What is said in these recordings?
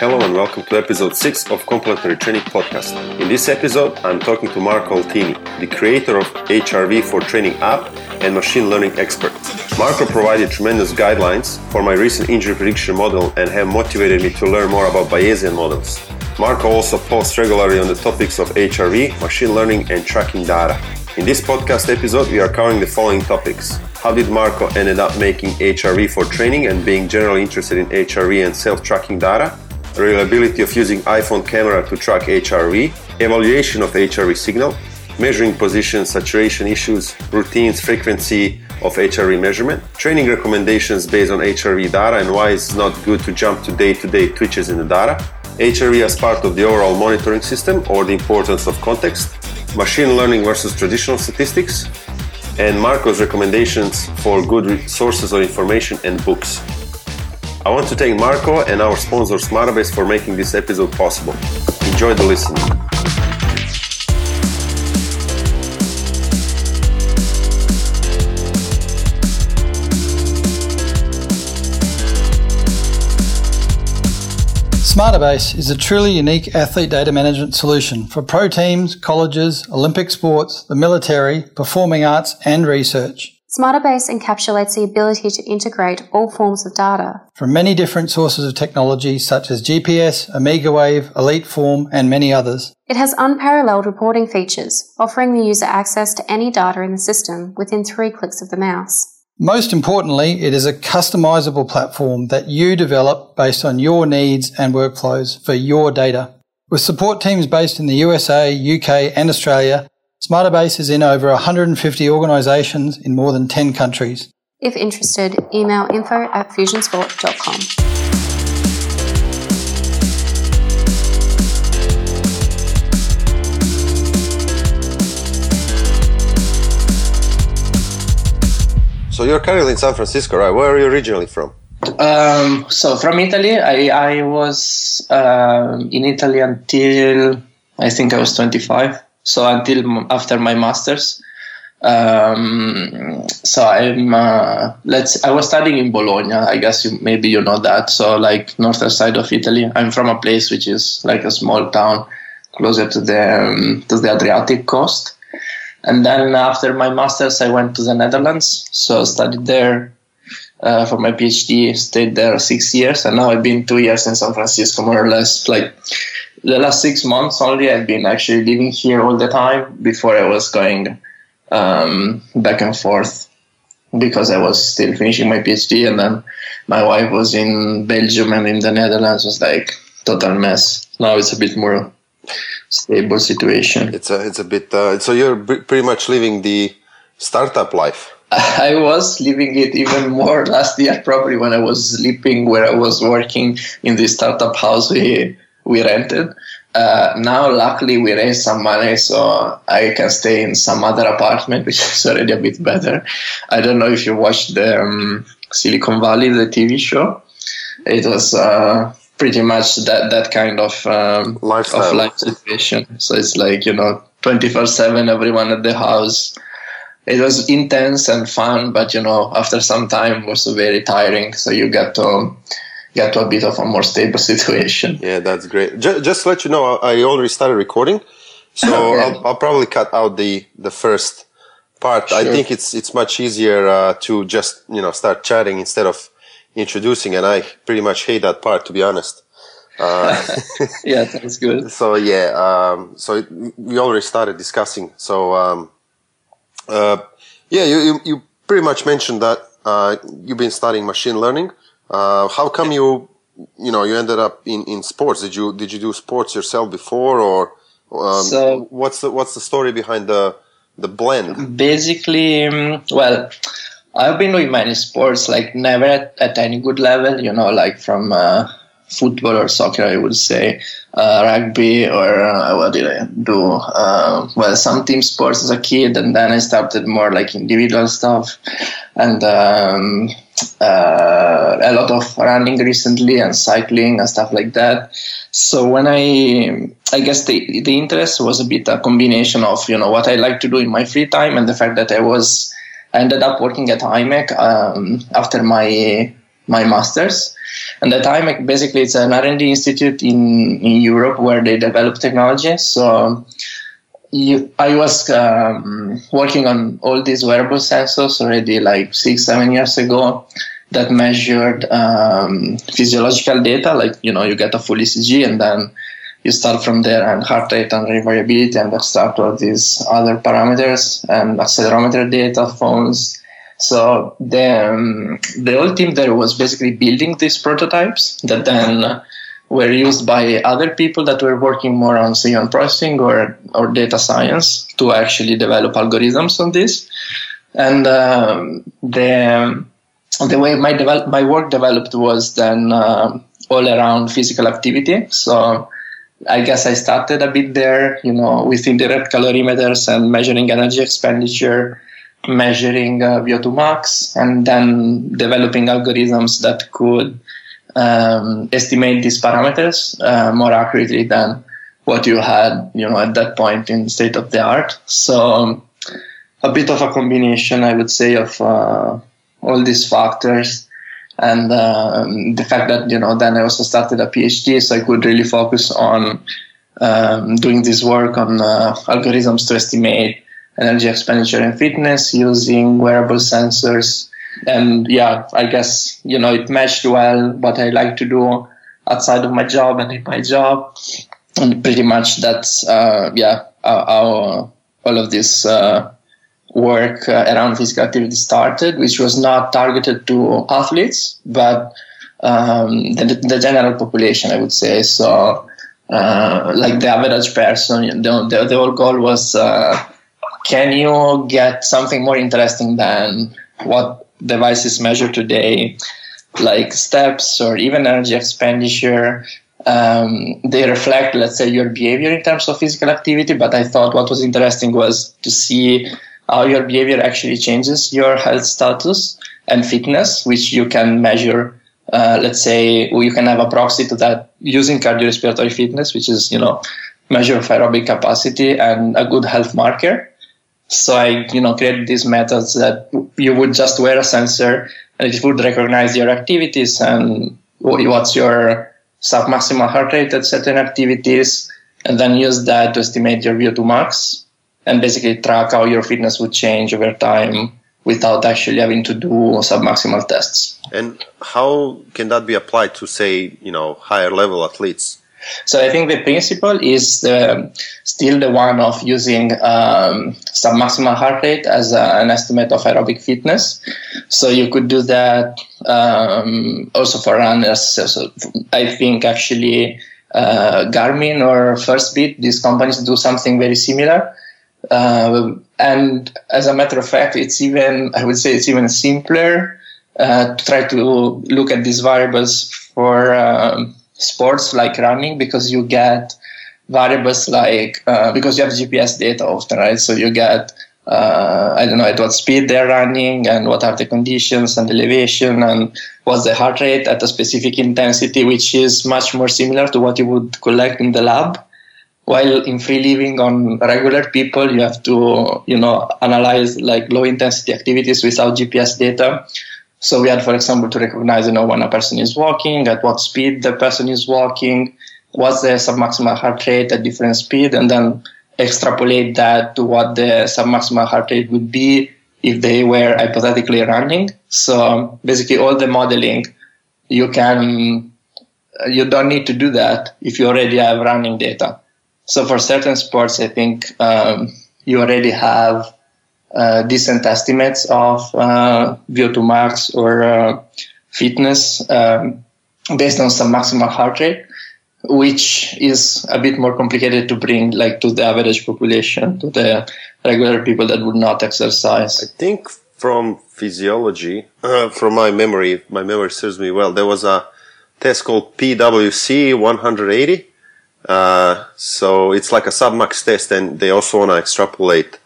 Hello and welcome to episode 6 of Complementary Training Podcast. In this episode, I'm talking to Marco Altini, the creator of HRV for Training app and machine learning expert. Marco provided tremendous guidelines for my recent injury prediction model and have motivated me to learn more about Bayesian models. Marco also posts regularly on the topics of HRV, machine learning, and tracking data. In this podcast episode, we are covering the following topics how did Marco ended up making HRV for training and being generally interested in HRV and self-tracking data? Reliability of using iPhone camera to track HRV, evaluation of HRV signal, measuring position, saturation issues, routines, frequency of HRV measurement, training recommendations based on HRV data and why it's not good to jump to day-to-day twitches in the data, HRV as part of the overall monitoring system or the importance of context, machine learning versus traditional statistics, and Marco's recommendations for good sources of information and books. I want to thank Marco and our sponsor Smartabase for making this episode possible. Enjoy the listening. Smartabase is a truly unique athlete data management solution for pro teams, colleges, Olympic sports, the military, performing arts, and research. Smartabase encapsulates the ability to integrate all forms of data from many different sources of technology such as GPS, Omegawave, EliteForm, and many others. It has unparalleled reporting features, offering the user access to any data in the system within three clicks of the mouse. Most importantly, it is a customizable platform that you develop based on your needs and workflows for your data. With support teams based in the USA, UK, and Australia, Smartabase is in over 150 organisations in more than 10 countries. If interested, email info at fusionsport.com. So you're currently in San Francisco, right? Where are you originally from? Um, so from Italy, I, I was uh, in Italy until I think I was 25. So until after my masters. Um, so I'm uh, let's. I was studying in Bologna. I guess you, maybe you know that. So like northern side of Italy. I'm from a place which is like a small town closer to the um, to the Adriatic coast. And then after my master's, I went to the Netherlands. So studied there uh, for my PhD, stayed there six years. And now I've been two years in San Francisco, more or less. Like the last six months only, I've been actually living here all the time before I was going um, back and forth because I was still finishing my PhD. And then my wife was in Belgium and in the Netherlands was like total mess. Now it's a bit more stable situation. It's a it's a bit. Uh, so you're b- pretty much living the startup life. I was living it even more last year, probably when I was sleeping where I was working in the startup house we we rented. Uh, now, luckily, we raised some money, so I can stay in some other apartment, which is already a bit better. I don't know if you watched the um, Silicon Valley, the TV show. It was uh, pretty much that that kind of um, Lifestyle. of life situation. So it's like you know, twenty four seven, everyone at the house. It was intense and fun, but you know, after some time, was very tiring. So you get to get to a bit of a more stable situation. Yeah, that's great. Just, just to let you know, I already started recording, so Okay. I'll, I'll probably cut out the the first part. I think it's it's much easier uh, to just you know start chatting instead of introducing, and I pretty much hate that part to be honest. Uh, yeah, that's good. so yeah, um, so it, we already started discussing. So um, uh, yeah, you, you you pretty much mentioned that uh, you've been studying machine learning. Uh, how come you you know you ended up in, in sports? Did you did you do sports yourself before, or um, So- what's the what's the story behind the the blend? Basically, um, well, I've been doing many sports, like never at, at any good level, you know, like from uh, football or soccer, I would say, uh, rugby, or uh, what did I do? Uh, well, some team sports as a kid, and then I started more like individual stuff, and um, uh, a lot of running recently and cycling and stuff like that. So when I, I guess the the interest was a bit a combination of you know what I like to do in my free time and the fact that I was I ended up working at IMEC um, after my my masters, And the time, basically, it's an R&D institute in, in Europe where they develop technology. So you, I was um, working on all these wearable sensors already like six, seven years ago that measured um, physiological data. Like, you know, you get a full ECG and then you start from there and heart rate and variability and extract all these other parameters and accelerometer data, phones. So the, um, the whole team there was basically building these prototypes that then were used by other people that were working more on signal processing or, or data science to actually develop algorithms on this. And um, the, the way my, develop, my work developed was then uh, all around physical activity. So I guess I started a bit there, you know, with indirect calorimeters and measuring energy expenditure, measuring uh, VO2 max, and then developing algorithms that could um, estimate these parameters uh, more accurately than what you had, you know, at that point in state of the art. So um, a bit of a combination, I would say, of uh, all these factors and um, the fact that you know then I also started a PhD, so I could really focus on um, doing this work on uh, algorithms to estimate energy expenditure and fitness using wearable sensors. And yeah, I guess you know it matched well what I like to do outside of my job and in my job, and pretty much that's uh, yeah how all of this. Uh, work uh, around physical activity started, which was not targeted to athletes, but um, the, the, general population, I would say. So, uh, like the average person, the, the, the whole goal was uh, can you get something more interesting than what devices measure today, like steps or even energy expenditure? Um, they reflect, let's say, your behavior in terms of physical activity. But I thought what was interesting was to see how your behavior actually changes your health status and fitness, which you can measure. Uh, let's say you can have a proxy to that using cardiorespiratory fitness, which is you know measure of aerobic capacity and a good health marker. So I you know created these methods that you would just wear a sensor and it would recognize your activities and what's your submaximal heart rate at certain activities, and then use that to estimate your VO2 max and basically track how your fitness would change over time without actually having to do submaximal tests. And how can that be applied to, say, you know, higher level athletes? So I think the principle is the, still the one of using um, submaximal heart rate as a, an estimate of aerobic fitness. So you could do that um, also for runners. So, so I think actually uh, Garmin or Firstbeat, these companies do something very similar uh, and as a matter of fact, it's even, I would say it's even simpler uh, to try to look at these variables for um, sports like running because you get variables like, uh, because you have GPS data often, right? So you get, uh, I don't know, at what speed they're running and what are the conditions and elevation and what's the heart rate at a specific intensity, which is much more similar to what you would collect in the lab while in free living on regular people you have to you know analyze like low intensity activities without gps data so we had for example to recognize you know when a person is walking at what speed the person is walking what's the submaximal heart rate at different speed and then extrapolate that to what the submaximal heart rate would be if they were hypothetically running. So basically all the modeling you can you don't need to do that if you already have running data. So for certain sports, I think um, you already have uh, decent estimates of uh, VO2 max or uh, fitness um, based on some maximal heart rate, which is a bit more complicated to bring like to the average population, to the regular people that would not exercise. I think from physiology, uh, from my memory, if my memory serves me well, there was a test called PWC 180 uh, so it's like a submax test, and they also want to extrapolate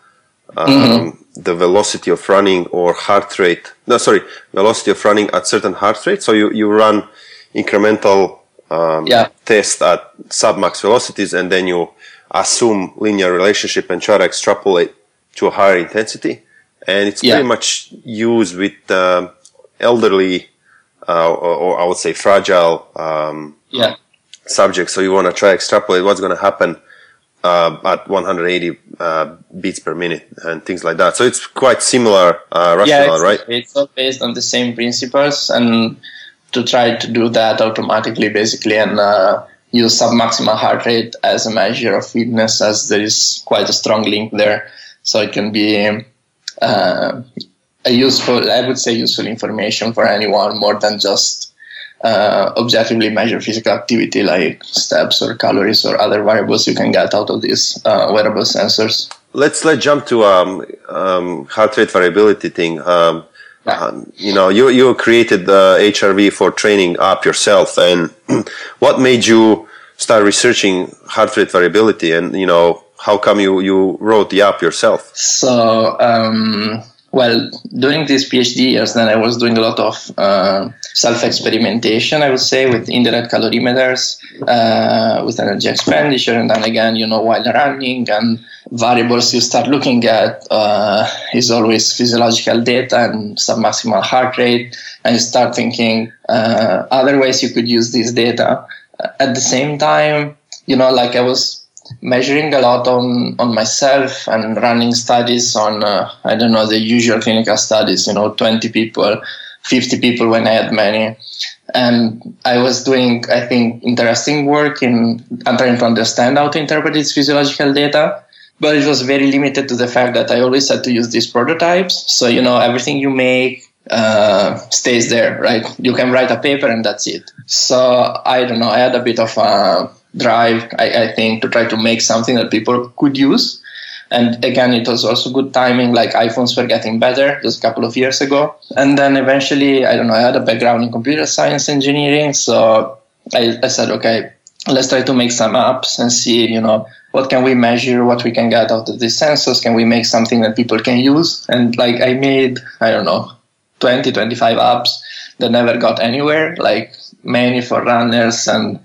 um, mm-hmm. the velocity of running or heart rate. No, sorry, velocity of running at certain heart rate. So you, you run incremental um, yeah. test at submax velocities, and then you assume linear relationship and try to extrapolate to a higher intensity. And it's yeah. pretty much used with uh, elderly uh, or, or, I would say fragile um, yeah. subject. So you want to try extrapolate what's going to happen uh, at 180 uh, beats per minute and things like that. So it's quite similar uh, rationale, yeah, it's, right? It's all based on the same principles, and to try to do that automatically, basically, and uh, use submaximal heart rate as a measure of fitness, as there is quite a strong link there. So it can be uh, a useful, I would say, useful information for anyone more than just uh, objectively measure physical activity like steps or calories or other variables you can get out of these uh, wearable sensors. Let's let's jump to um, um, heart rate variability thing. Um, yeah. Um, you know, you you created the HRV for training app yourself, and what made you start researching heart rate variability? And you know, how come you you wrote the app yourself? So um, well, during these PhD years, then I was doing a lot of uh, self-experimentation, I would say, with indirect calorimeters, uh, with energy expenditure, and then again, you know, while running and variables you start looking at uh, is always physiological data and submaximal heart rate, and you start thinking uh, other ways you could use this data. At the same time, you know, like I was measuring a lot on on myself and running studies on uh, I don't know the usual clinical studies, you know, 20 people, 50 people when I had many, and I was doing I think interesting work in trying to understand how to interpret its physiological data. But it was very limited to the fact that I always had to use these prototypes. So you know everything you make uh, stays there, right? You can write a paper and that's it. So I don't know. I had a bit of a drive, I, I think, to try to make something that people could use. And again, it was also good timing. Like iPhones were getting better just a couple of years ago. And then eventually, I don't know, I had a background in computer science engineering. So I, I said, okay, let's try to make some apps and see, you know, what can we measure, what we can get out of these sensors. Can we make something that people can use? And like I made, I don't know, 20, 25 apps that never got anywhere, like many for runners and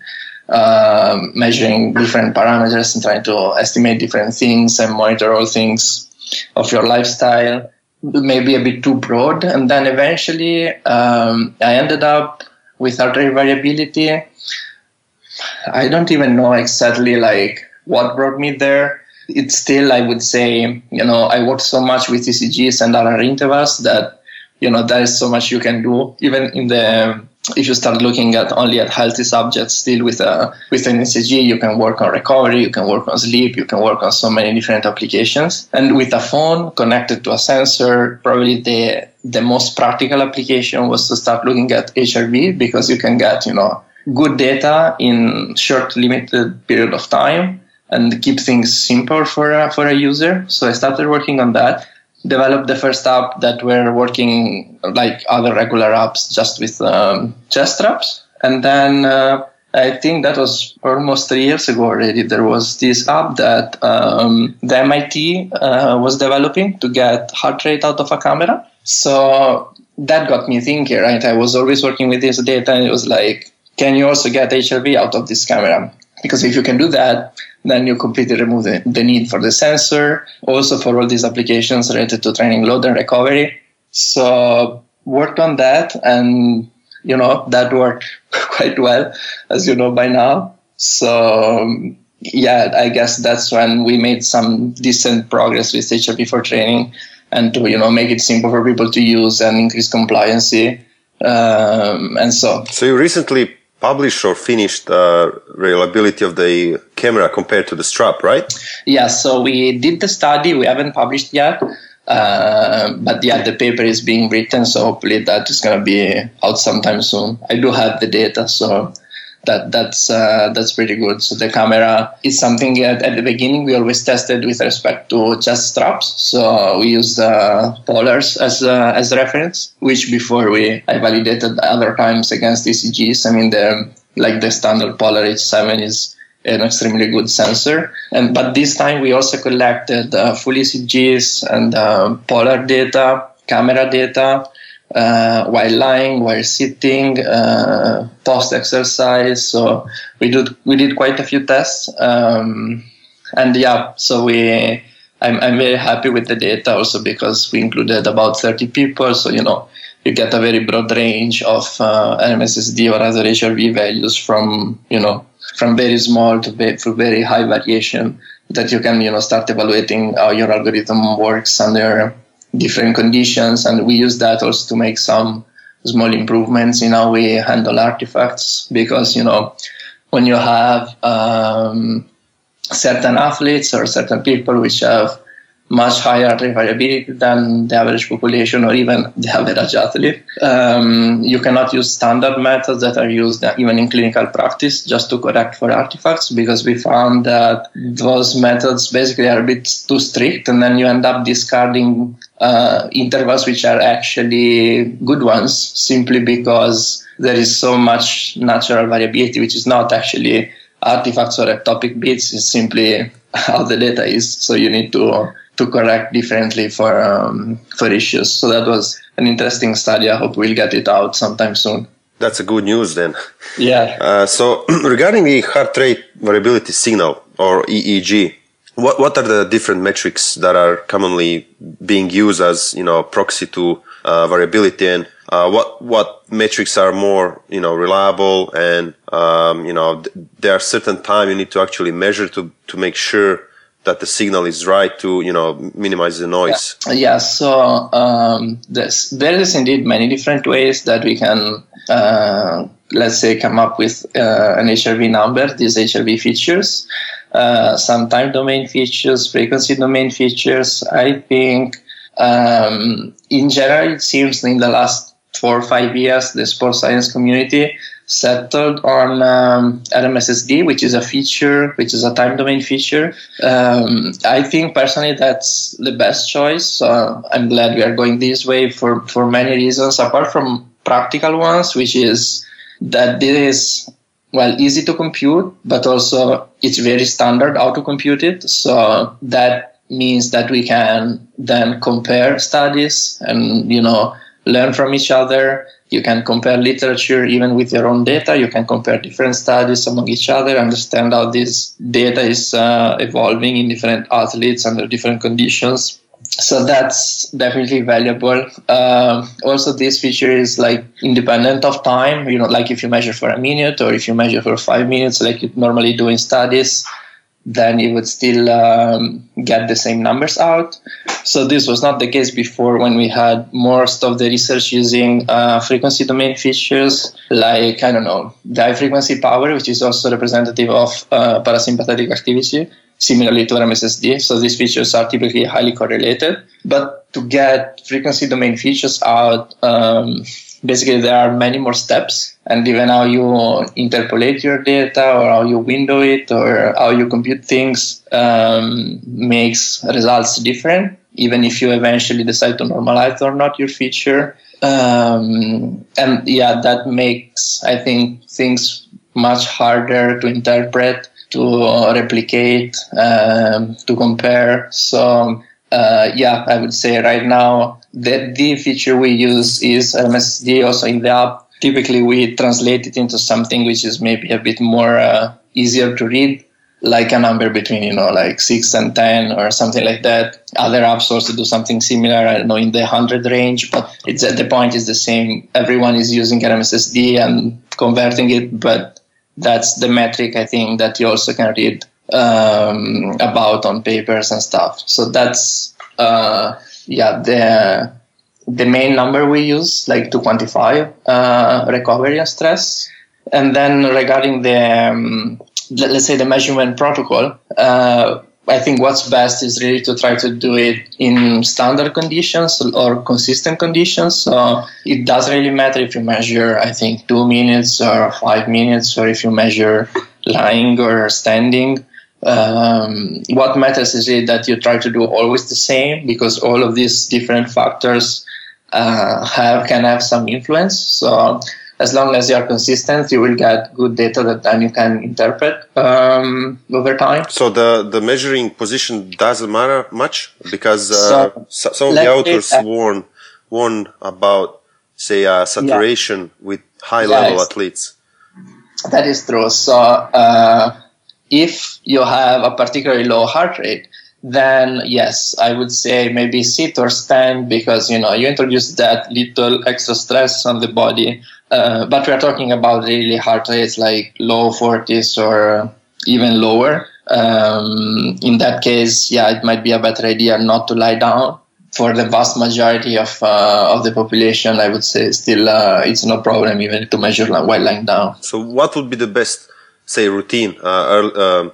uh, measuring different parameters and trying to estimate different things and monitor all things of your lifestyle maybe a bit too broad. And then eventually um, i ended up with heart variability. I don't even know exactly like what brought me there. It's still i would say you know i worked so much with ecgs and other intervals that you know there is so much you can do even in the if you start looking at only at healthy subjects still with a with an ECG, you can work on recovery, you can work on sleep, you can work on so many different applications. And with a phone connected to a sensor, probably the the most practical application was to start looking at HRV because you can get, you know, good data in short limited period of time and keep things simple for a, for a user. So I started working on that developed the first app that were working like other regular apps just with um, chest straps. And then uh, I think that was almost three years ago already. There was this app that um, the MIT uh, was developing to get heart rate out of a camera. So that got me thinking, right? I was always working with this data and it was like, can you also get HRV out of this camera? Because if you can do that, then you completely remove the, the need for the sensor, also for all these applications related to training load and recovery. So worked on that and you know that worked quite well as you know by now so um, yeah i guess that's when we made some decent progress with hrv for training and to you know make it simple for people to use and increase compliancy um, and so so you recently published or finished uh, reliability of the camera compared to the strap, right? Yeah, so we did the study. We haven't published yet. Uh, but yeah, the paper is being written, so hopefully that is going to be out sometime soon. I do have the data, so that that's uh, that's pretty good. So the camera is something at, at, the beginning we always tested with respect to chest straps. So we use uh, polars as uh, as reference, which before we I validated other times against ECGs. I mean the like the standard Polar H7 is an extremely good sensor. And but this time we also collected uh, full ECGs and uh, polar data, camera data, uh, while lying, while sitting, uh, post exercise. So we did we did quite a few tests, um, and yeah, so we. I'm, I'm very happy with the data also because we included about 30 people. So, you know, you get a very broad range of uh, RMSSD or other HRV values from you know from very small to very, very high variation that you can you know start evaluating how your algorithm works under different conditions and we use that also to make some small improvements in how we handle artifacts because you know when you have um, certain athletes or certain people which have much higher variability than the average population or even the average athlete. Um, you cannot use standard methods that are used even in clinical practice just to correct for artifacts because we found that those methods basically are a bit too strict and then you end up discarding uh, intervals which are actually good ones simply because there is so much natural variability which is not actually artifacts or ectopic beats is simply how the data is so you need to to correct differently for um, for issues. So that was an interesting study. I hope we'll get it out sometime soon. That's a good news then. Yeah. Uh, so regarding the heart rate variability signal or EEG, what what are the different metrics that are commonly being used as you know proxy to uh, variability and uh, what what metrics are more you know reliable and um, you know th- there are certain time you need to actually measure to to make sure that the signal is right to you know minimize the noise. Yeah, yeah so um, there is indeed many different ways that we can uh, let's say come up with uh, an hrv number these hrv features uh, some time domain features frequency domain features. I think um, in general it seems in the last four or five years the sports science community settled on um, RMSSD, which is a feature, which is a time domain feature. Um, I think personally that's the best choice. So I'm glad we are going this way for, for many reasons, apart from practical ones, which is that this is well easy to compute, but also it's very standard how to compute it. So that means that we can then compare studies and you know learn from each other you can compare literature even with your own data. You can compare different studies among each other, understand how this data is uh, evolving in different athletes under different conditions. So that's definitely valuable. Uh, also, this feature is like independent of time. You know, like if you measure for a minute or if you measure for five minutes, like you normally do in studies, then you would still um, get the same numbers out. So this was not the case before when we had most of the research using uh, frequency domain features like, I don't know, the high frequency power, which is also representative of uh, parasympathetic activity, similarly to RMSSD. So these features are typically highly correlated. But to get frequency domain features out, um, basically there are many more steps and even how you interpolate your data or how you window it or how you compute things um, makes results different. Even if you eventually decide to normalize or not your feature um, and yeah that makes i think things much harder to interpret to replicate um, to compare. So uh, yeah, I would say right now the, the feature we use is RMSSD also in the app. Typically, we translate it into something which is maybe a bit more uh, easier to read, like a number between, you know, like 6 and 10 or something like that. Other apps also do something similar, I don't know, in the 100 range, but it's at the point is the same. Everyone is using RMSSD and converting it, but that's the metric I think that you also can read um, about on papers and stuff. So that's uh, yeah the the main number we use like to quantify uh, recovery and stress. And then regarding the um, let's say the measurement protocol, uh, I think what's best is really to try to do it in standard conditions or consistent conditions. So it doesn't really matter if you measure, I think, two minutes or five minutes, or if you measure lying or standing um, what matters is it that you try to do always the same because all of these different factors uh, have can have some influence. So as long as you are consistent, you will get good data that then you can interpret um, over time. So the, the measuring position doesn't matter much because uh, so, some of the authors uh, warn warn about say uh, saturation yeah. with high level yes. athletes. That is true. So uh, if you have a particularly low heart rate, then yes, I would say maybe sit or stand because you know you introduce that little extra stress on the body. Uh, but we are talking about really heart rates like low 40s or even lower. Um, in that case, yeah, it might be a better idea not to lie down. For the vast majority of uh, of the population, I would say still uh, it's no problem even to measure while lying down. So, what would be the best, say, routine? Uh, early, um,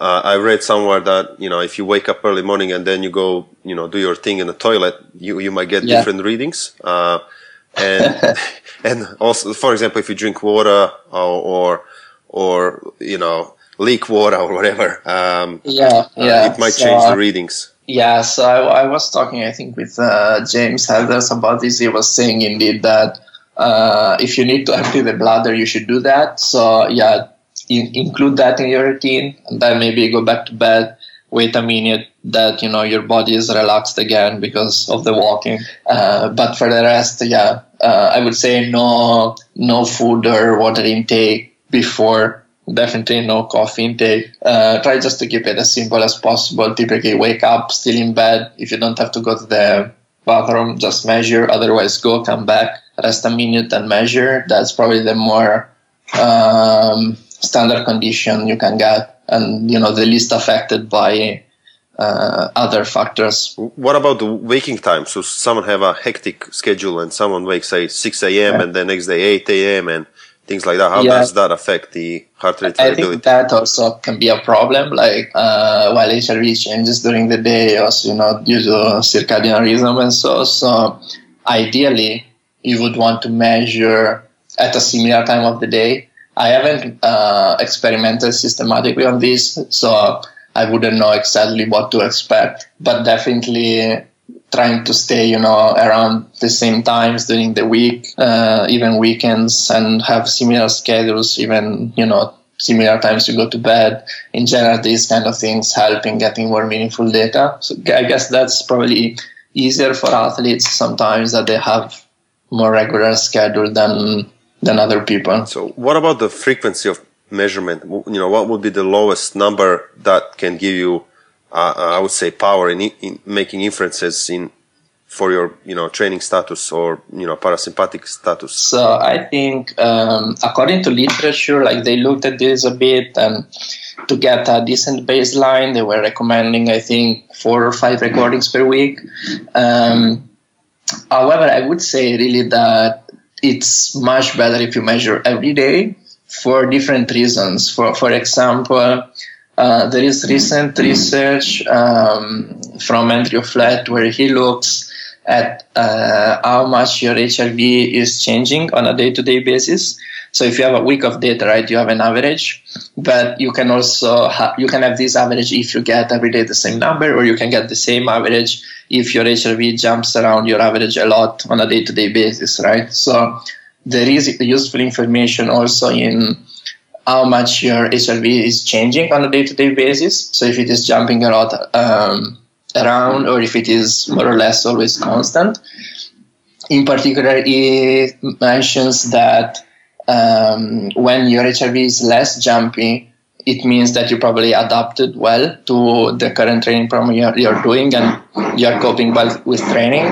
uh, I read somewhere that you know if you wake up early morning and then you go you know do your thing in the toilet, you you might get yeah. different readings. Uh, and and also, for example, if you drink water or or, or you know leak water or whatever, um, yeah, yeah, uh, it might so, change the readings. Yeah, so I, I, was talking, I think, with uh, James Heathers about this. He was saying indeed that uh, if you need to empty the bladder, you should do that. So yeah, in, include that in your routine and then maybe go back to bed wait a minute that you know your body is relaxed again because of the walking. Uh, but for the rest yeah uh, i would say no no food or water intake before. Definitely no coffee intake. Uh, try just to keep it as simple as possible. Typically wake up still in bed. If you don't have to go to the bathroom just measure. Otherwise go come back rest a minute and measure. That's probably the more um, standard condition you can get and you know the least affected by uh, other factors. What about the waking time? So someone have a hectic schedule and someone wakes say 6 a.m. Yeah. and the next day 8 a.m. and things like that. How yeah. does that affect the heart rate variability? I think that also can be a problem. Like uh, while HRV changes during the day, also you know due to circadian rhythm and so. So ideally, you would want to measure at a similar time of the day I haven't uh, experimented systematically on this, so I wouldn't know exactly what to expect. But definitely trying to stay, you know, around the same times during the week, uh, even weekends, and have similar schedules, even you know, similar times to go to bed. In general, these kind of things help in getting more meaningful data. So I guess that's probably easier for athletes sometimes that they have more regular schedule than than other people. So, what about the frequency of measurement? You know, what would be the lowest number that can give you, uh, uh I would say, power in, in, making inferences in for your, you know, training status or you know parasympathetic status? So, I think um, according to literature, like they looked at this a bit and. To get a decent baseline, they were recommending, I think, four or five recordings per week. Um, however, I would say really that it's much better if you measure every day for different reasons. For for example, uh, there is recent research um, from Andrew Flatt where he looks at uh, how much your HRV is changing on a day-to-day basis. So if you have a week of data, right, you have an average, but you can also ha- you can have this average if you get every day the same number, or you can get the same average if your HRV jumps around your average a lot on a day-to-day basis, right? So there is useful information also in how much your HRV is changing on a day-to-day basis. So if it is jumping a lot um, around, or if it is more or less always constant. In particular, it mentions that um, when your HRV is less jumpy, it means that you probably adapted well to the current training program you're, you're doing and you're coping well with training.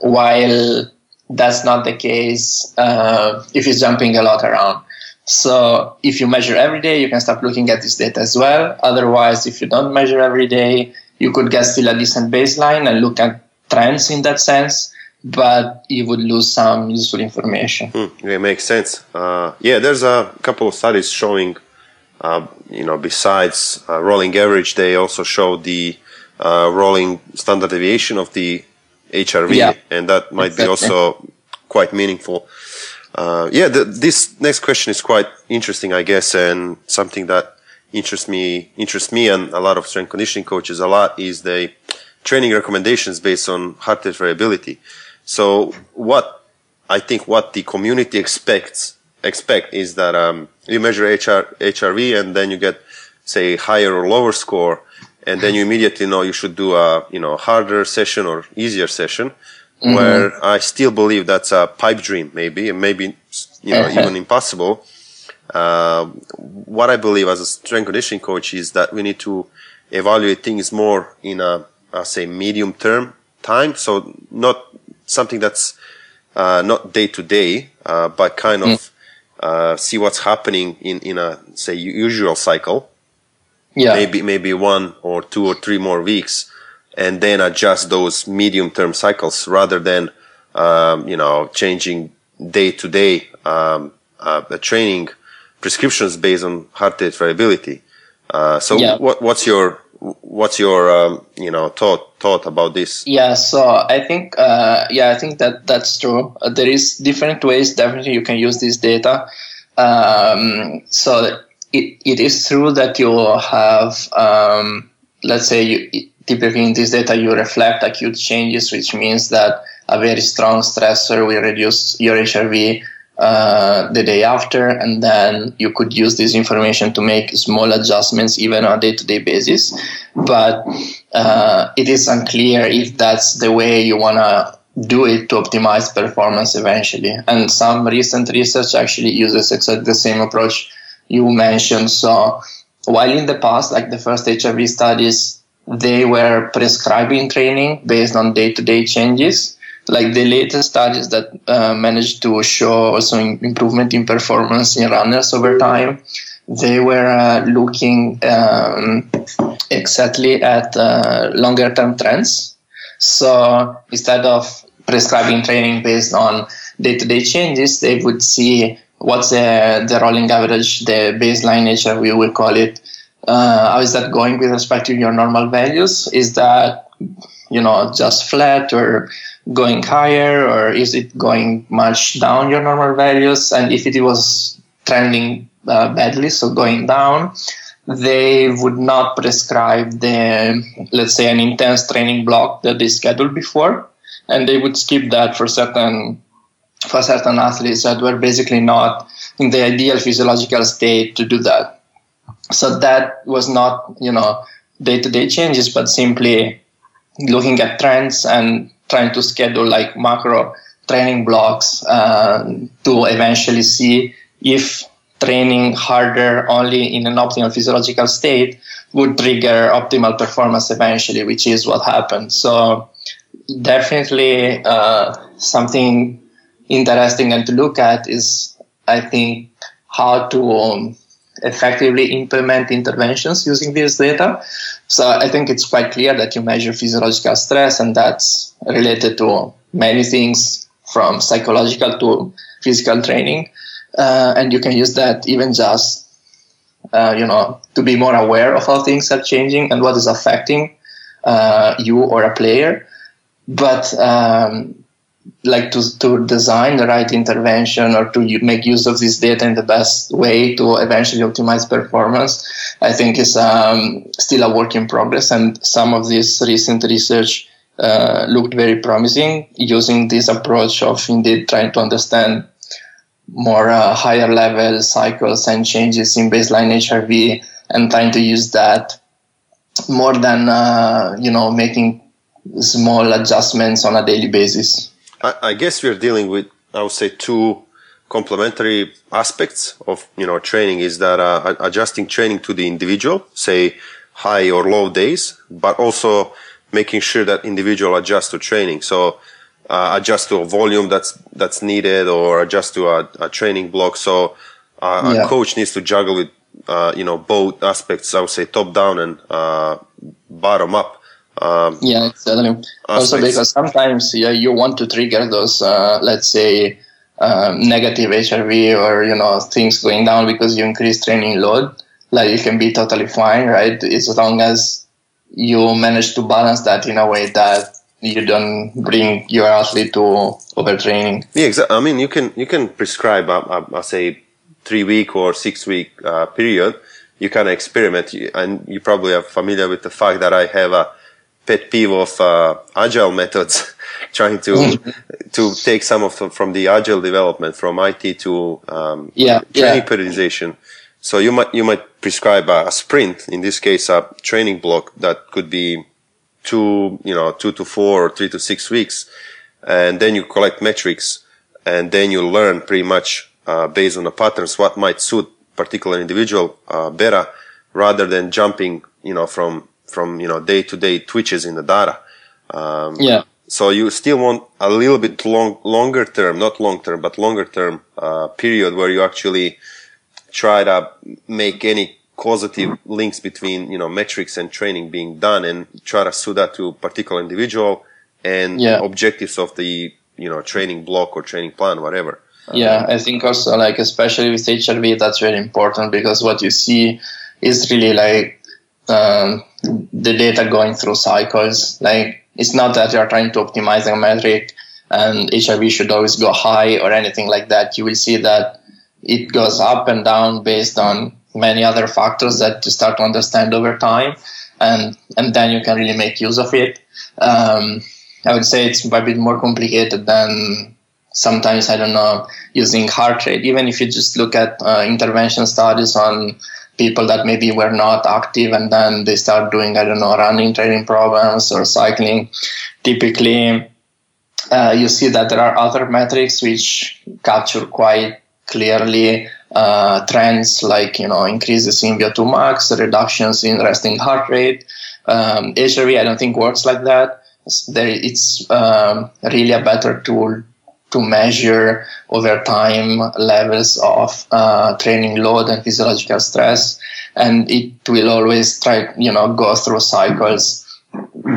While that's not the case uh, if you're jumping a lot around. So if you measure every day, you can start looking at this data as well. Otherwise, if you don't measure every day, you could get still a decent baseline and look at trends in that sense but you would lose some useful information. Hmm, it makes sense. Uh, yeah, there's a couple of studies showing, uh, you know, besides uh, rolling average, they also show the uh, rolling standard deviation of the HRV, yeah, and that might exactly. be also quite meaningful. Uh, yeah, the, this next question is quite interesting, I guess, and something that interests me, interests me, and a lot of strength conditioning coaches a lot is the training recommendations based on heart rate variability. So what I think what the community expects expect is that um, you measure HR, HRV and then you get say higher or lower score, and then you immediately know you should do a you know harder session or easier session. Mm-hmm. Where I still believe that's a pipe dream, maybe, and maybe you know even impossible. Uh, what I believe as a strength conditioning coach is that we need to evaluate things more in a, a say medium term time. So not something that's uh, not day to day, uh, but kind of mm. uh, see what's happening in in a say usual cycle. Yeah, maybe maybe one or two or three more weeks, and then adjust those medium term cycles rather than um, you know changing day to day training prescriptions based on heart rate variability. Uh, so yeah. what, what's your what's your um, you know thought thought about this? Yeah so i think uh, yeah i think that that's true. Uh, there is different ways definitely you can use this data. Um, so it, it is true that you have um, let's say you, typically in this data you reflect acute changes which means that a very strong stressor will reduce your hrv uh, the day after, and then you could use this information to make small adjustments even on a day-to-day basis. But uh, it is unclear if that's the way you want to do it to optimize performance eventually. And some recent research actually uses exactly the same approach you mentioned. So while in the past, like the first HRV studies, they were prescribing training based on day-to-day changes like the latest studies that uh, managed to show also improvement in performance in runners over time they were uh, looking um, exactly at uh, longer term trends. So instead of prescribing training based on day-to-day changes they would see what's the, the rolling average the baseline hrv we will call it. Uh, how is that going with respect to your normal values? Is that you know just flat or going higher or is it going much down your normal values? And if it was trending uh, badly so going down they would not prescribe the let's say an intense training block that they scheduled before and they would skip that for certain for certain athletes that were basically not in the ideal physiological state to do that. So that was not you know day-to-day changes but simply looking at trends and trying to schedule like macro training blocks uh, to eventually see if training harder only in an optimal physiological state would trigger optimal performance eventually, which is what happened. So definitely uh, something interesting and to look at is, I think, how to um, effectively implement interventions using this data. So I think it's quite clear that you measure physiological stress, and that's related to many things from psychological to physical training. Uh, and you can use that even just, uh, you know, to be more aware of how things are changing and what is affecting uh, you or a player. But um, like to, to design the right intervention or to make use of this data in the best way to eventually optimize performance, I think is um, still a work in progress. And some of this recent research uh, looked very promising using this approach of indeed trying to understand more uh, higher level cycles and changes in baseline HRV and trying to use that more than, uh, you know, making small adjustments on a daily basis. I, I guess we're dealing with, I would say, two complementary aspects of you know training is that uh, adjusting training to the individual, say high or low days, but also making sure that individual adjusts to training. So uh, adjust to a volume that's that's needed or adjust to a, a training block. So uh, yeah. a coach needs to juggle with uh, you know both aspects. I would say top down and uh, bottom up. Um, yeah, exactly. Also, because sometimes yeah, you want to trigger those, uh, let's say, um, negative HRV or you know things going down because you increase training load. Like you can be totally fine, right? As long as you manage to balance that in a way that you don't bring your athlete to overtraining. Yeah, exactly. I mean, you can you can prescribe a say three week or six week uh, period. You can experiment, and you probably are familiar with the fact that I have a pet peeve of uh, agile methods, trying to to take some of them from the agile development from IT to um, yeah, training yeah. periodization. So you might you might prescribe a, a, sprint, in this case, a training block that could be two you know two to four or three to six weeks, and then you collect metrics, and then you learn pretty much uh, based on the patterns what might suit particular individual uh, better, rather than jumping you know from from you know day to day twitches in the data. Um, yeah. So you still want a little bit long, longer term, not long term, but longer term uh, period where you actually try to make any causative links between you know metrics and training being done, and try to suit that to particular individual and yeah. objectives of the you know training block or training plan, whatever. Yeah, I think also like especially with HRV, that's very important because what you see is really like um, the data going through cycles. Like it's not that you're trying to optimize a metric and HRV should always go high or anything like that. You will see that it goes up and down based on many other factors that you start to understand over time, and and then you can really make use of it. Um, I would say it's a bit more complicated than sometimes I don't know using heart rate. Even if you just look at uh, intervention studies on people that maybe were not active and then they start doing I don't know running training programs or cycling, typically. Uh, you see that there are other metrics which capture quite clearly uh, trends like you know increases in VO2 max, reductions in resting heart rate. Um, HRV I don't think works like that. There, it's um, really a better tool to measure over time levels of uh, training load and physiological stress, and it will always try you know go through cycles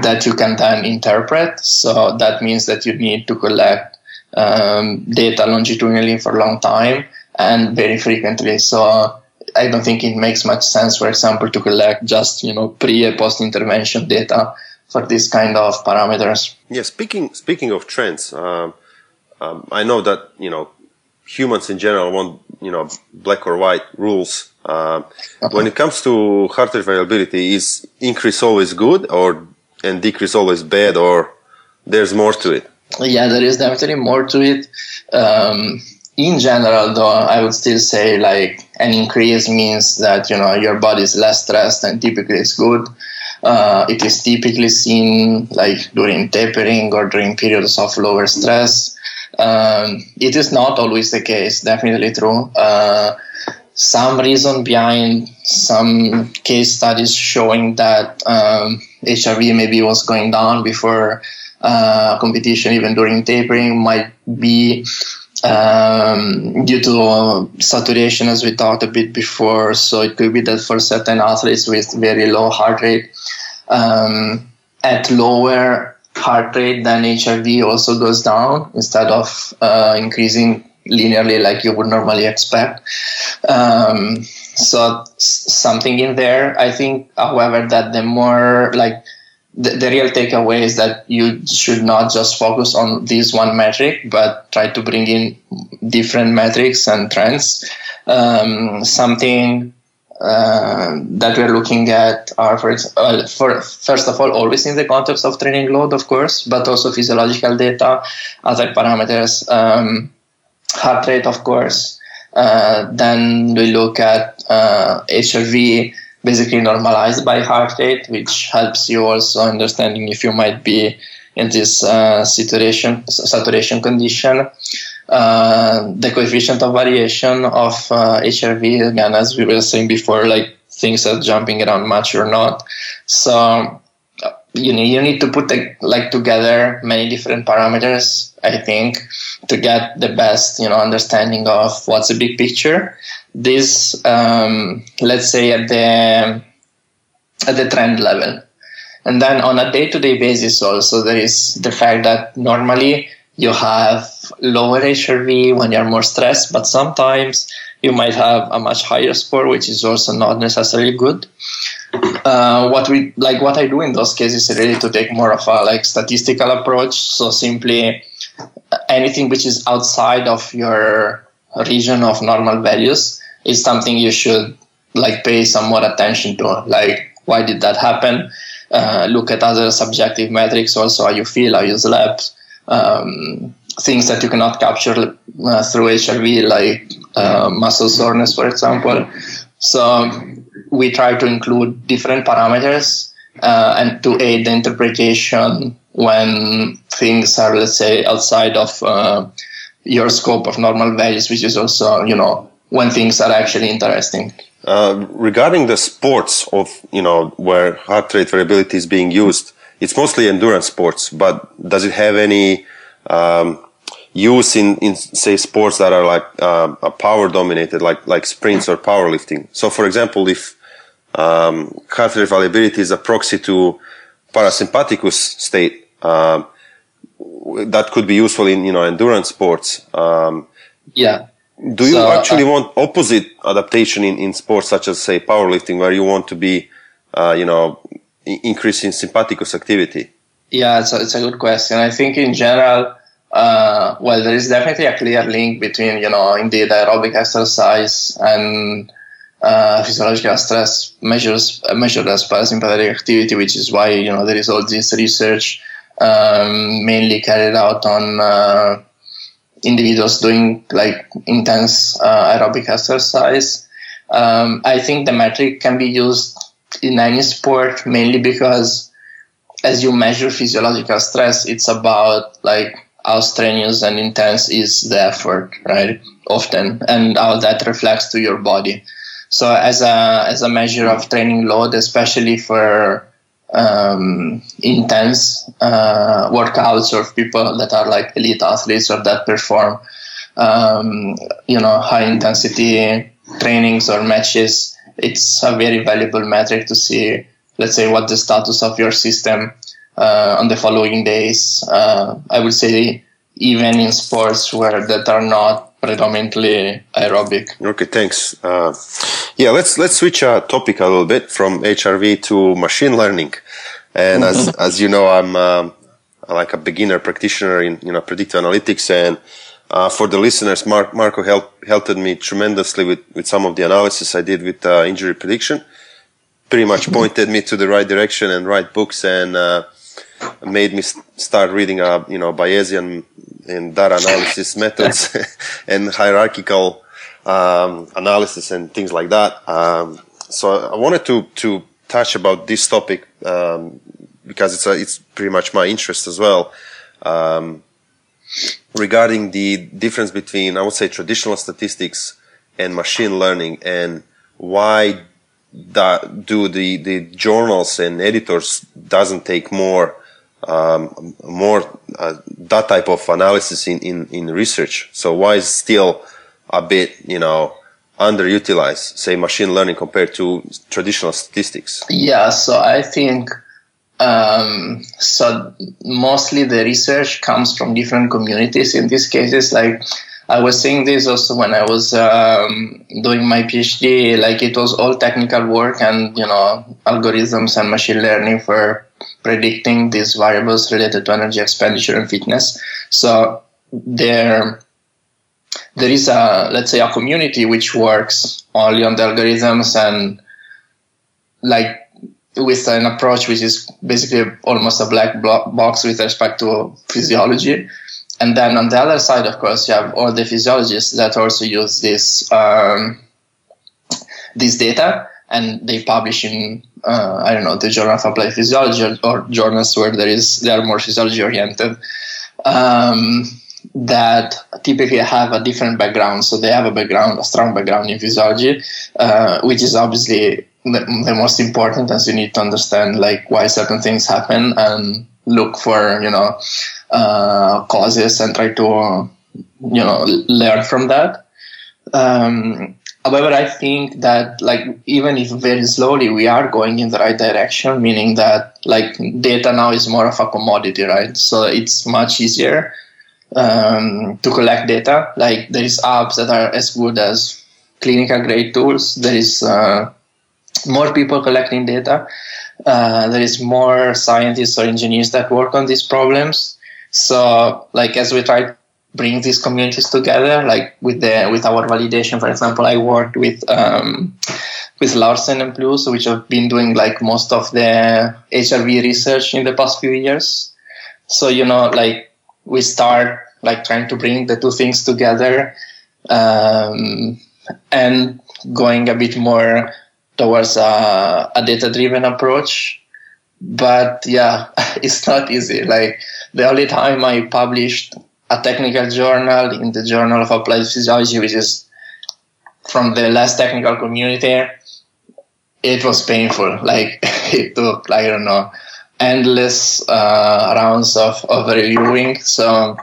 that you can then interpret. So that means that you need to collect um, data longitudinally for a long time and very frequently. So I don't think it makes much sense, for example, to collect just you know pre and post intervention data for this kind of parameters. Yeah, speaking speaking of trends, um, um, I know that you know humans in general want you know black or white rules. Uh, uh-huh. When it comes to heart rate variability, is increase always good or and decrease always bad, or there's more to it? Yeah, there is definitely more to it. Um, in general, though, I would still say like an increase means that you know your body is less stressed, and typically it's good. Uh, it is typically seen like during tapering or during periods of lower stress. Um, it is not always the case. Definitely true. Uh, some reason behind some case studies showing that um, HRV maybe was going down before uh, competition, even during tapering, might be um, due to saturation, as we talked a bit before. So it could be that for certain athletes with very low heart rate, um, at lower heart rate, then HRV also goes down instead of uh, increasing linearly like you would normally expect. Um, so something in there. I think, however, that the more like the, the real takeaway is that you should not just focus on this one metric, but try to bring in different metrics and trends. Um, something uh, that we're looking at are, for, uh, for first of all, always in the context of training load, of course, but also physiological data, other parameters, um, heart rate, of course. Uh, then we look at uh, HRV basically normalized by heart rate, which helps you also understanding if you might be in this uh, saturation saturation condition. Uh, the coefficient of variation of uh, HRV again, as we were saying before, like things are jumping around much or not. So you need you need to put like together many different parameters. I think to get the best you know understanding of what's the big picture this um, let's say at the at the trend level and then on a day-to-day basis also there is the fact that normally you have lower HRV when you're more stressed but sometimes you might have a much higher score which is also not necessarily good uh, what we like what i do in those cases is really to take more of a like statistical approach so simply anything which is outside of your region of normal values is something you should like pay some more attention to. Like, why did that happen? Uh, look at other subjective metrics, also how you feel, how you slept, um, things that you cannot capture uh, through HRV, like uh, muscle soreness, for example. So we try to include different parameters uh, and to aid the interpretation when things are, let's say, outside of uh, your scope of normal values, which is also, you know, when things are actually interesting. Uh, regarding the sports of you know where heart rate variability is being used, it's mostly endurance sports. But does it have any um, use in, in say sports that are like uh, power dominated, like like sprints or powerlifting? So, for example, if um, heart rate variability is a proxy to parasympathicus state, um, that could be useful in you know endurance sports. Um, yeah do you so, actually uh, want opposite adaptation in, in sports such as say powerlifting where you want to be, uh, you know, increasing sympathicus activity? Yeah, it's a, it's a good question. I think in general, uh, well, there is definitely a clear link between, you know, indeed aerobic exercise and uh, physiological stress measures measured as parasympathetic activity, which is why, you know, there is all this research um, mainly carried out on uh, individuals doing like intense uh, aerobic exercise. Um, I think the metric can be used in any sport mainly because as you measure physiological stress, it's about like how strenuous and intense is the effort, right? Often, and how that reflects to your body. So as a as a measure of training load, especially for um, intense uh, workouts of people that are like elite athletes or that perform, um, you know, high intensity trainings or matches. It's a very valuable metric to see, let's say, what the status of your system uh, on the following days. Uh, I would say even in sports where that are not predominantly aerobic. Okay, thanks. Uh, yeah, let's let's switch our topic a little bit from HRV to machine learning. And as as you know, I'm um, like a beginner practitioner in you know predictive analytics. And uh, for the listeners, Mark, Marco helped helped me tremendously with with some of the analysis I did with uh, injury prediction. Pretty much pointed me to the right direction and right books and uh, made me start reading, uh, you know, Bayesian and data analysis methods and hierarchical um, analysis and things like that. Um, so I wanted to to touch about this topic um, because it's a, it's pretty much my interest as well. Um, regarding the difference between I would say traditional statistics and machine learning and why that do the, the journals and editors doesn't take more um, more uh, that type of analysis in, in, in research. So why is still a bit, you know, underutilized, say machine learning compared to traditional statistics? Yeah, so I think um, so mostly the research comes from different communities. In these cases, like I was saying this also when I was um, doing my PhD. Like it was all technical work and you know algorithms and machine learning for predicting these variables related to energy expenditure and fitness. So there, there is a let's say a community which works only on the algorithms and like with an approach which is basically almost a black box with respect to physiology and then on the other side, of course, you have all the physiologists that also use this um, this data, and they publish in uh, I don't know the Journal of Applied Physiology or, journals where there is they are more physiology oriented. Um, that typically have a different background, so they have a background, a strong background in physiology, uh, which is obviously the, the most important, as you need to understand like why certain things happen and look for you know uh, causes and try to you know learn from that um, however i think that like even if very slowly we are going in the right direction meaning that like data now is more of a commodity right? So it's much easier um, to collect data. Like there is apps that are as good as clinical grade tools. There is uh, more people collecting data. Uh, there is more scientists or engineers that work on these problems. So, like as we try bring these communities together, like with the with our validation, for example, I worked with um, with Laursen and Plews, which have been doing like most of the HRV research in the past few years. So you know, like we start like trying to bring the two things together um, and going a bit more towards a, a data driven approach. But yeah it's not easy. Like the only time i published a technical journal in the journal of applied physiology which is from the less technical community, it was painful. Like it took, I don't know, endless uh, rounds of, of reviewing. So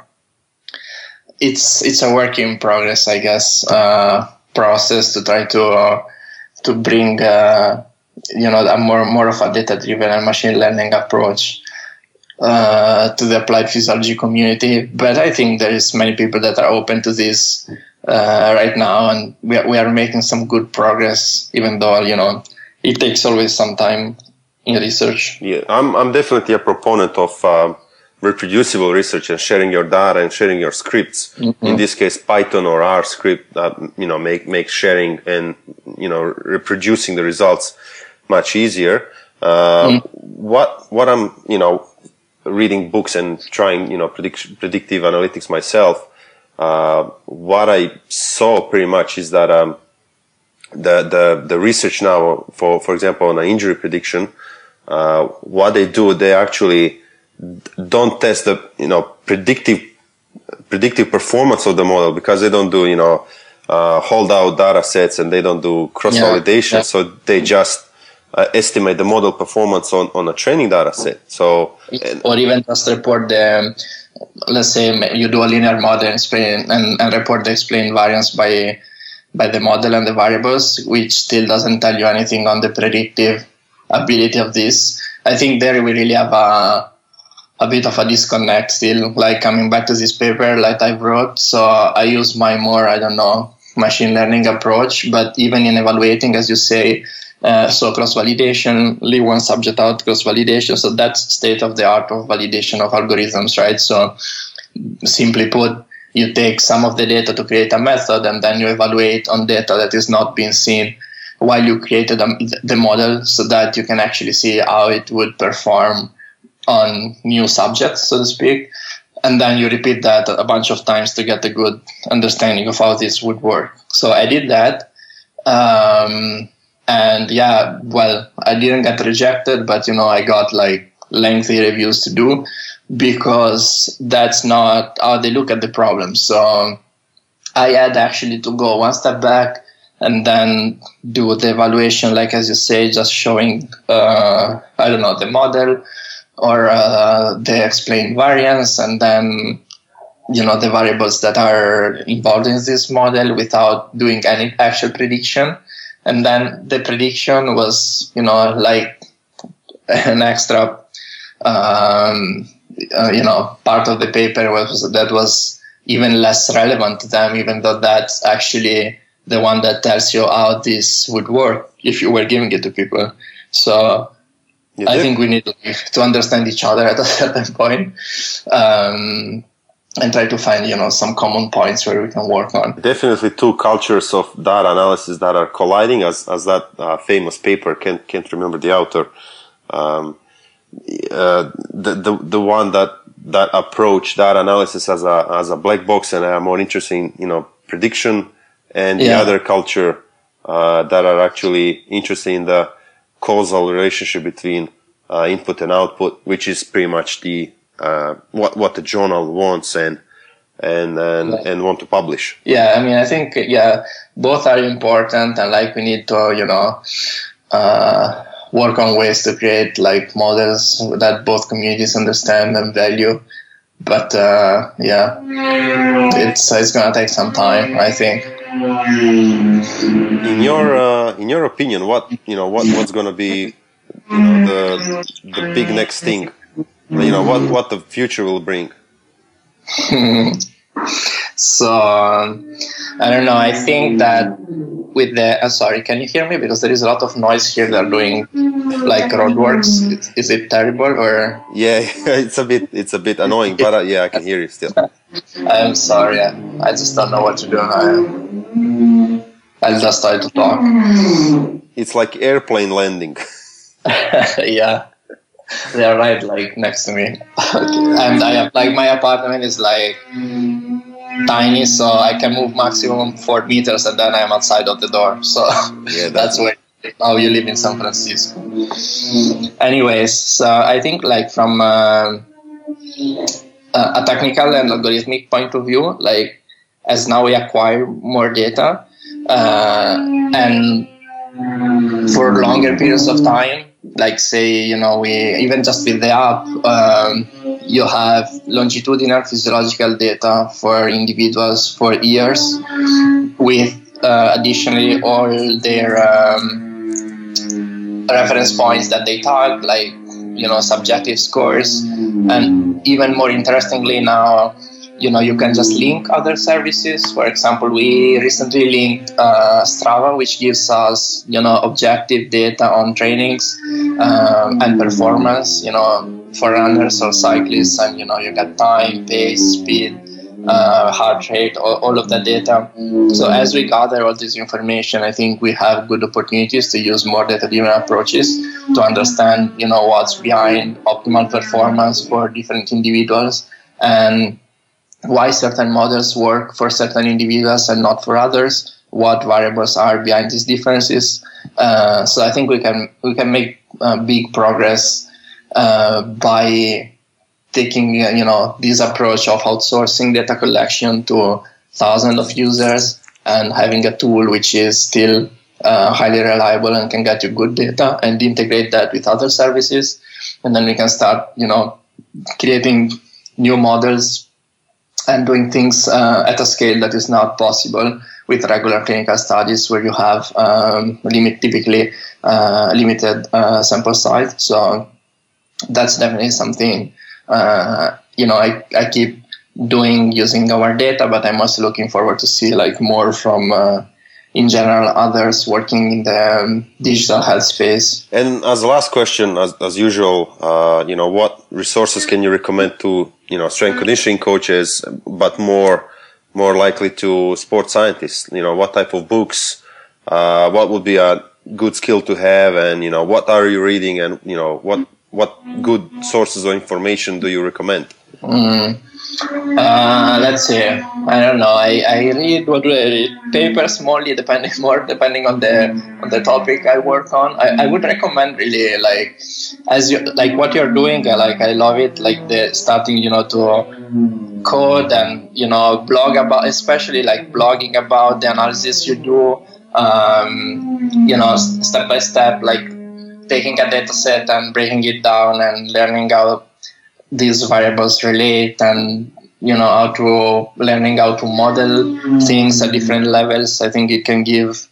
it's it's a work in progress, I guess, uh, process to try to uh, to bring uh, you know a more more of a data driven and machine learning approach uh, to the applied physiology community. But I think there is many people that are open to this uh, right now, and we are, we are making some good progress, even though you know it takes always some time in research. Yeah, I'm I'm definitely a proponent of. Um, reproducible research and sharing your data and sharing your scripts. Mm-hmm. In this case, Python or R script, uh, you know, make make sharing and you know reproducing the results much easier. Uh, mm. What what I'm you know reading books and trying, you know, predict, predictive analytics myself, uh, what I saw pretty much is that um, the, the the research now, for for example, on an injury prediction, uh, what they do, they actually don't test the you know predictive predictive performance of the model because they don't do you know uh, hold out data sets and they don't do cross validation, yeah, yeah. so they just uh, estimate the model performance on, on a training data set. So, or even just report the, let's say you do a linear model and, explain, and, and report the explained variance by by the model and the variables, which still doesn't tell you anything on the predictive ability of this. I think there we really have a a bit of a disconnect still. Like coming back to this paper, like I wrote, so I use my more I don't know machine learning approach, but even in evaluating, as you say, uh, so cross validation, leave one subject out, cross validation. So that's state of the art of validation of algorithms, right? So simply put, you take some of the data to create a method and then you evaluate on data that is not being seen while you created the model so that you can actually see how it would perform on new subjects, so to speak. And then you repeat that a bunch of times to get a good understanding of how this would work. So I did that. Um, and yeah well i didn't get rejected but you know i got like lengthy reviews to do because that's not how they look at the problem. So i had actually to go one step back and then do the evaluation like as you say just showing uh, i don't know the model or uh, the explained variance and then you know the variables that are involved in this model without doing any actual prediction and then the prediction was you know like an extra um, uh, you know part of the paper was that was even less relevant to them even though that's actually the one that tells you how this would work if you were giving it to people so I think we need to understand each other at a certain point. Um, and try to find you know some common points where we can work on definitely two cultures of data analysis that are colliding as, as that uh, famous paper can't, can't remember the author um, uh, the, the the one that that approach data analysis as a as a black box and a more interesting you know prediction and the yeah. other culture uh, that are actually interested in the causal relationship between uh, input and output which is pretty much the uh, what what the journal wants and and and, and want to publish. Yeah, I mean, I think yeah, both are important, and like we need to you know uh, work on ways to create like models that both communities understand and value. But uh, yeah, it's it's gonna take some time, I think. In your uh, in your opinion, what you know what what's gonna be you know, the the big next thing you know what what the future will bring. So i don't know i think that with the uh, sorry can you hear me? Because there is a lot of noise here they're doing like roadworks. Is, is it terrible or? Yeah it's a bit it's a bit annoying but uh, yeah i can hear you still. I'm sorry I, I just don't know what to do. I, i'll just try to talk. It's like airplane landing. Yeah they are right like next to me. And i have like my apartment is like tiny so i can move maximum four meters and then i'm outside of the door. So yeah that's where how you live in san francisco. Anyways so i think like from uh, a technical and algorithmic point of view like as now we acquire more data uh, and for longer periods of time like say you know we even just with the app um, you have longitudinal physiological data for individuals for years with uh, additionally all their um, reference points that they tag like you know subjective scores. And even more interestingly now you know you can just link other services. For example we recently linked uh, strava which gives us you know objective data on trainings um, and performance you know for runners or cyclists and you know you get time pace speed uh, heart rate all, all of that data. So as we gather all this information i think we have good opportunities to use more data driven approaches to understand you know what's behind optimal performance for different individuals. And why certain models work for certain individuals and not for others, what variables are behind these differences. Uh, so I think we can we can make uh, big progress uh, by taking uh, you know this approach of outsourcing data collection to thousands of users and having a tool which is still uh, highly reliable and can get you good data and integrate that with other services and then we can start you know creating new models and doing things uh, at a scale that is not possible with regular clinical studies where you have um, limit typically uh, limited uh, sample size. So that's definitely something uh, you know I, I keep doing using our data, but I'm also looking forward to see like more from uh, in general others working in the um, digital health space. And as a last question, as, as usual, uh, you know, what resources can you recommend to you know strength conditioning coaches, but more more likely to sports scientists? You know, what type of books? Uh, what would be a good skill to have, and you know, what are you reading, and you know, what what good sources of information do you recommend? Mm. Uh, let's see. I don't know. I, I read what do I read? Papers mostly depending more depending on the on the topic I work on. I, I would recommend really like as you like what you're doing. Like I love it. Like the starting you know to code and you know blog about especially like blogging about the analysis you do. Um, you know step by step like taking a data set and breaking it down and learning how these variables relate and you know how to learning how to model things at different levels. I think it can give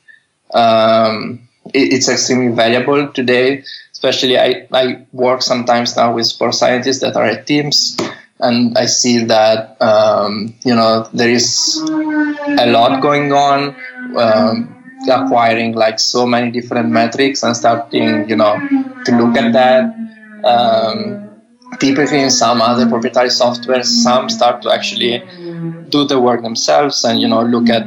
um, it, it's extremely valuable today especially I, I work sometimes now with sports scientists that are at teams and i see that um, you know there is a lot going on um, acquiring like so many different metrics and starting you know to look at that. Um, typically in some other proprietary software some start to actually do the work themselves and you know look at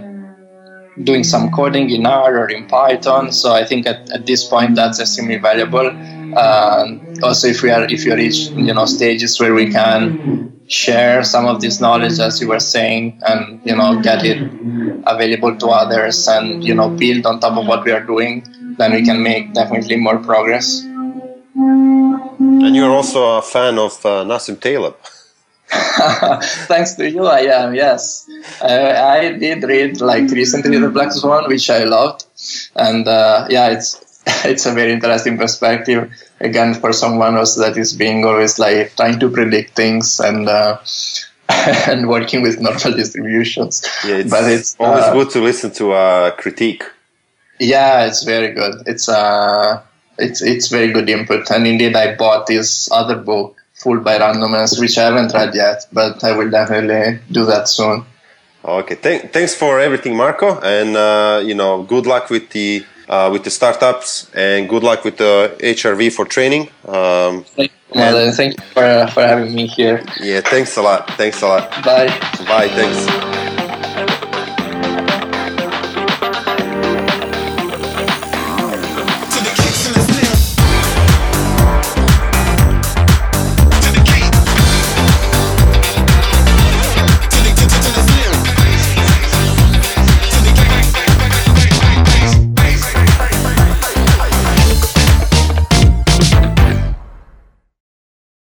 doing some coding in r or in python. So i think at, at this point that's extremely valuable. Uh, also if we are if you reach you know stages where we can share some of this knowledge as you were saying and you know get it available to others and you know build on top of what we are doing then we can make definitely more progress and you're also a fan of uh, Nassim Taleb. Thanks to you, I am. Yes, uh, I did read like recently the Black Swan, which I loved, and uh, yeah, it's it's a very interesting perspective. Again, for someone else that is being always like trying to predict things and uh, and working with normal distributions. Yeah, it's but it's always uh, good to listen to a critique. Yeah, it's very good. It's uh it's it's very good input. And indeed, I bought this other book, Fooled by Randomness, which I haven't read yet, but I will definitely do that soon. Okay, Th- thanks for everything, Marco, and uh, you know, good luck with the uh, with the startups, and good luck with the HRV for training. Um, thank you, and, thank you for, for having me here. Yeah, thanks a lot. Thanks a lot. Bye. Bye. Thanks.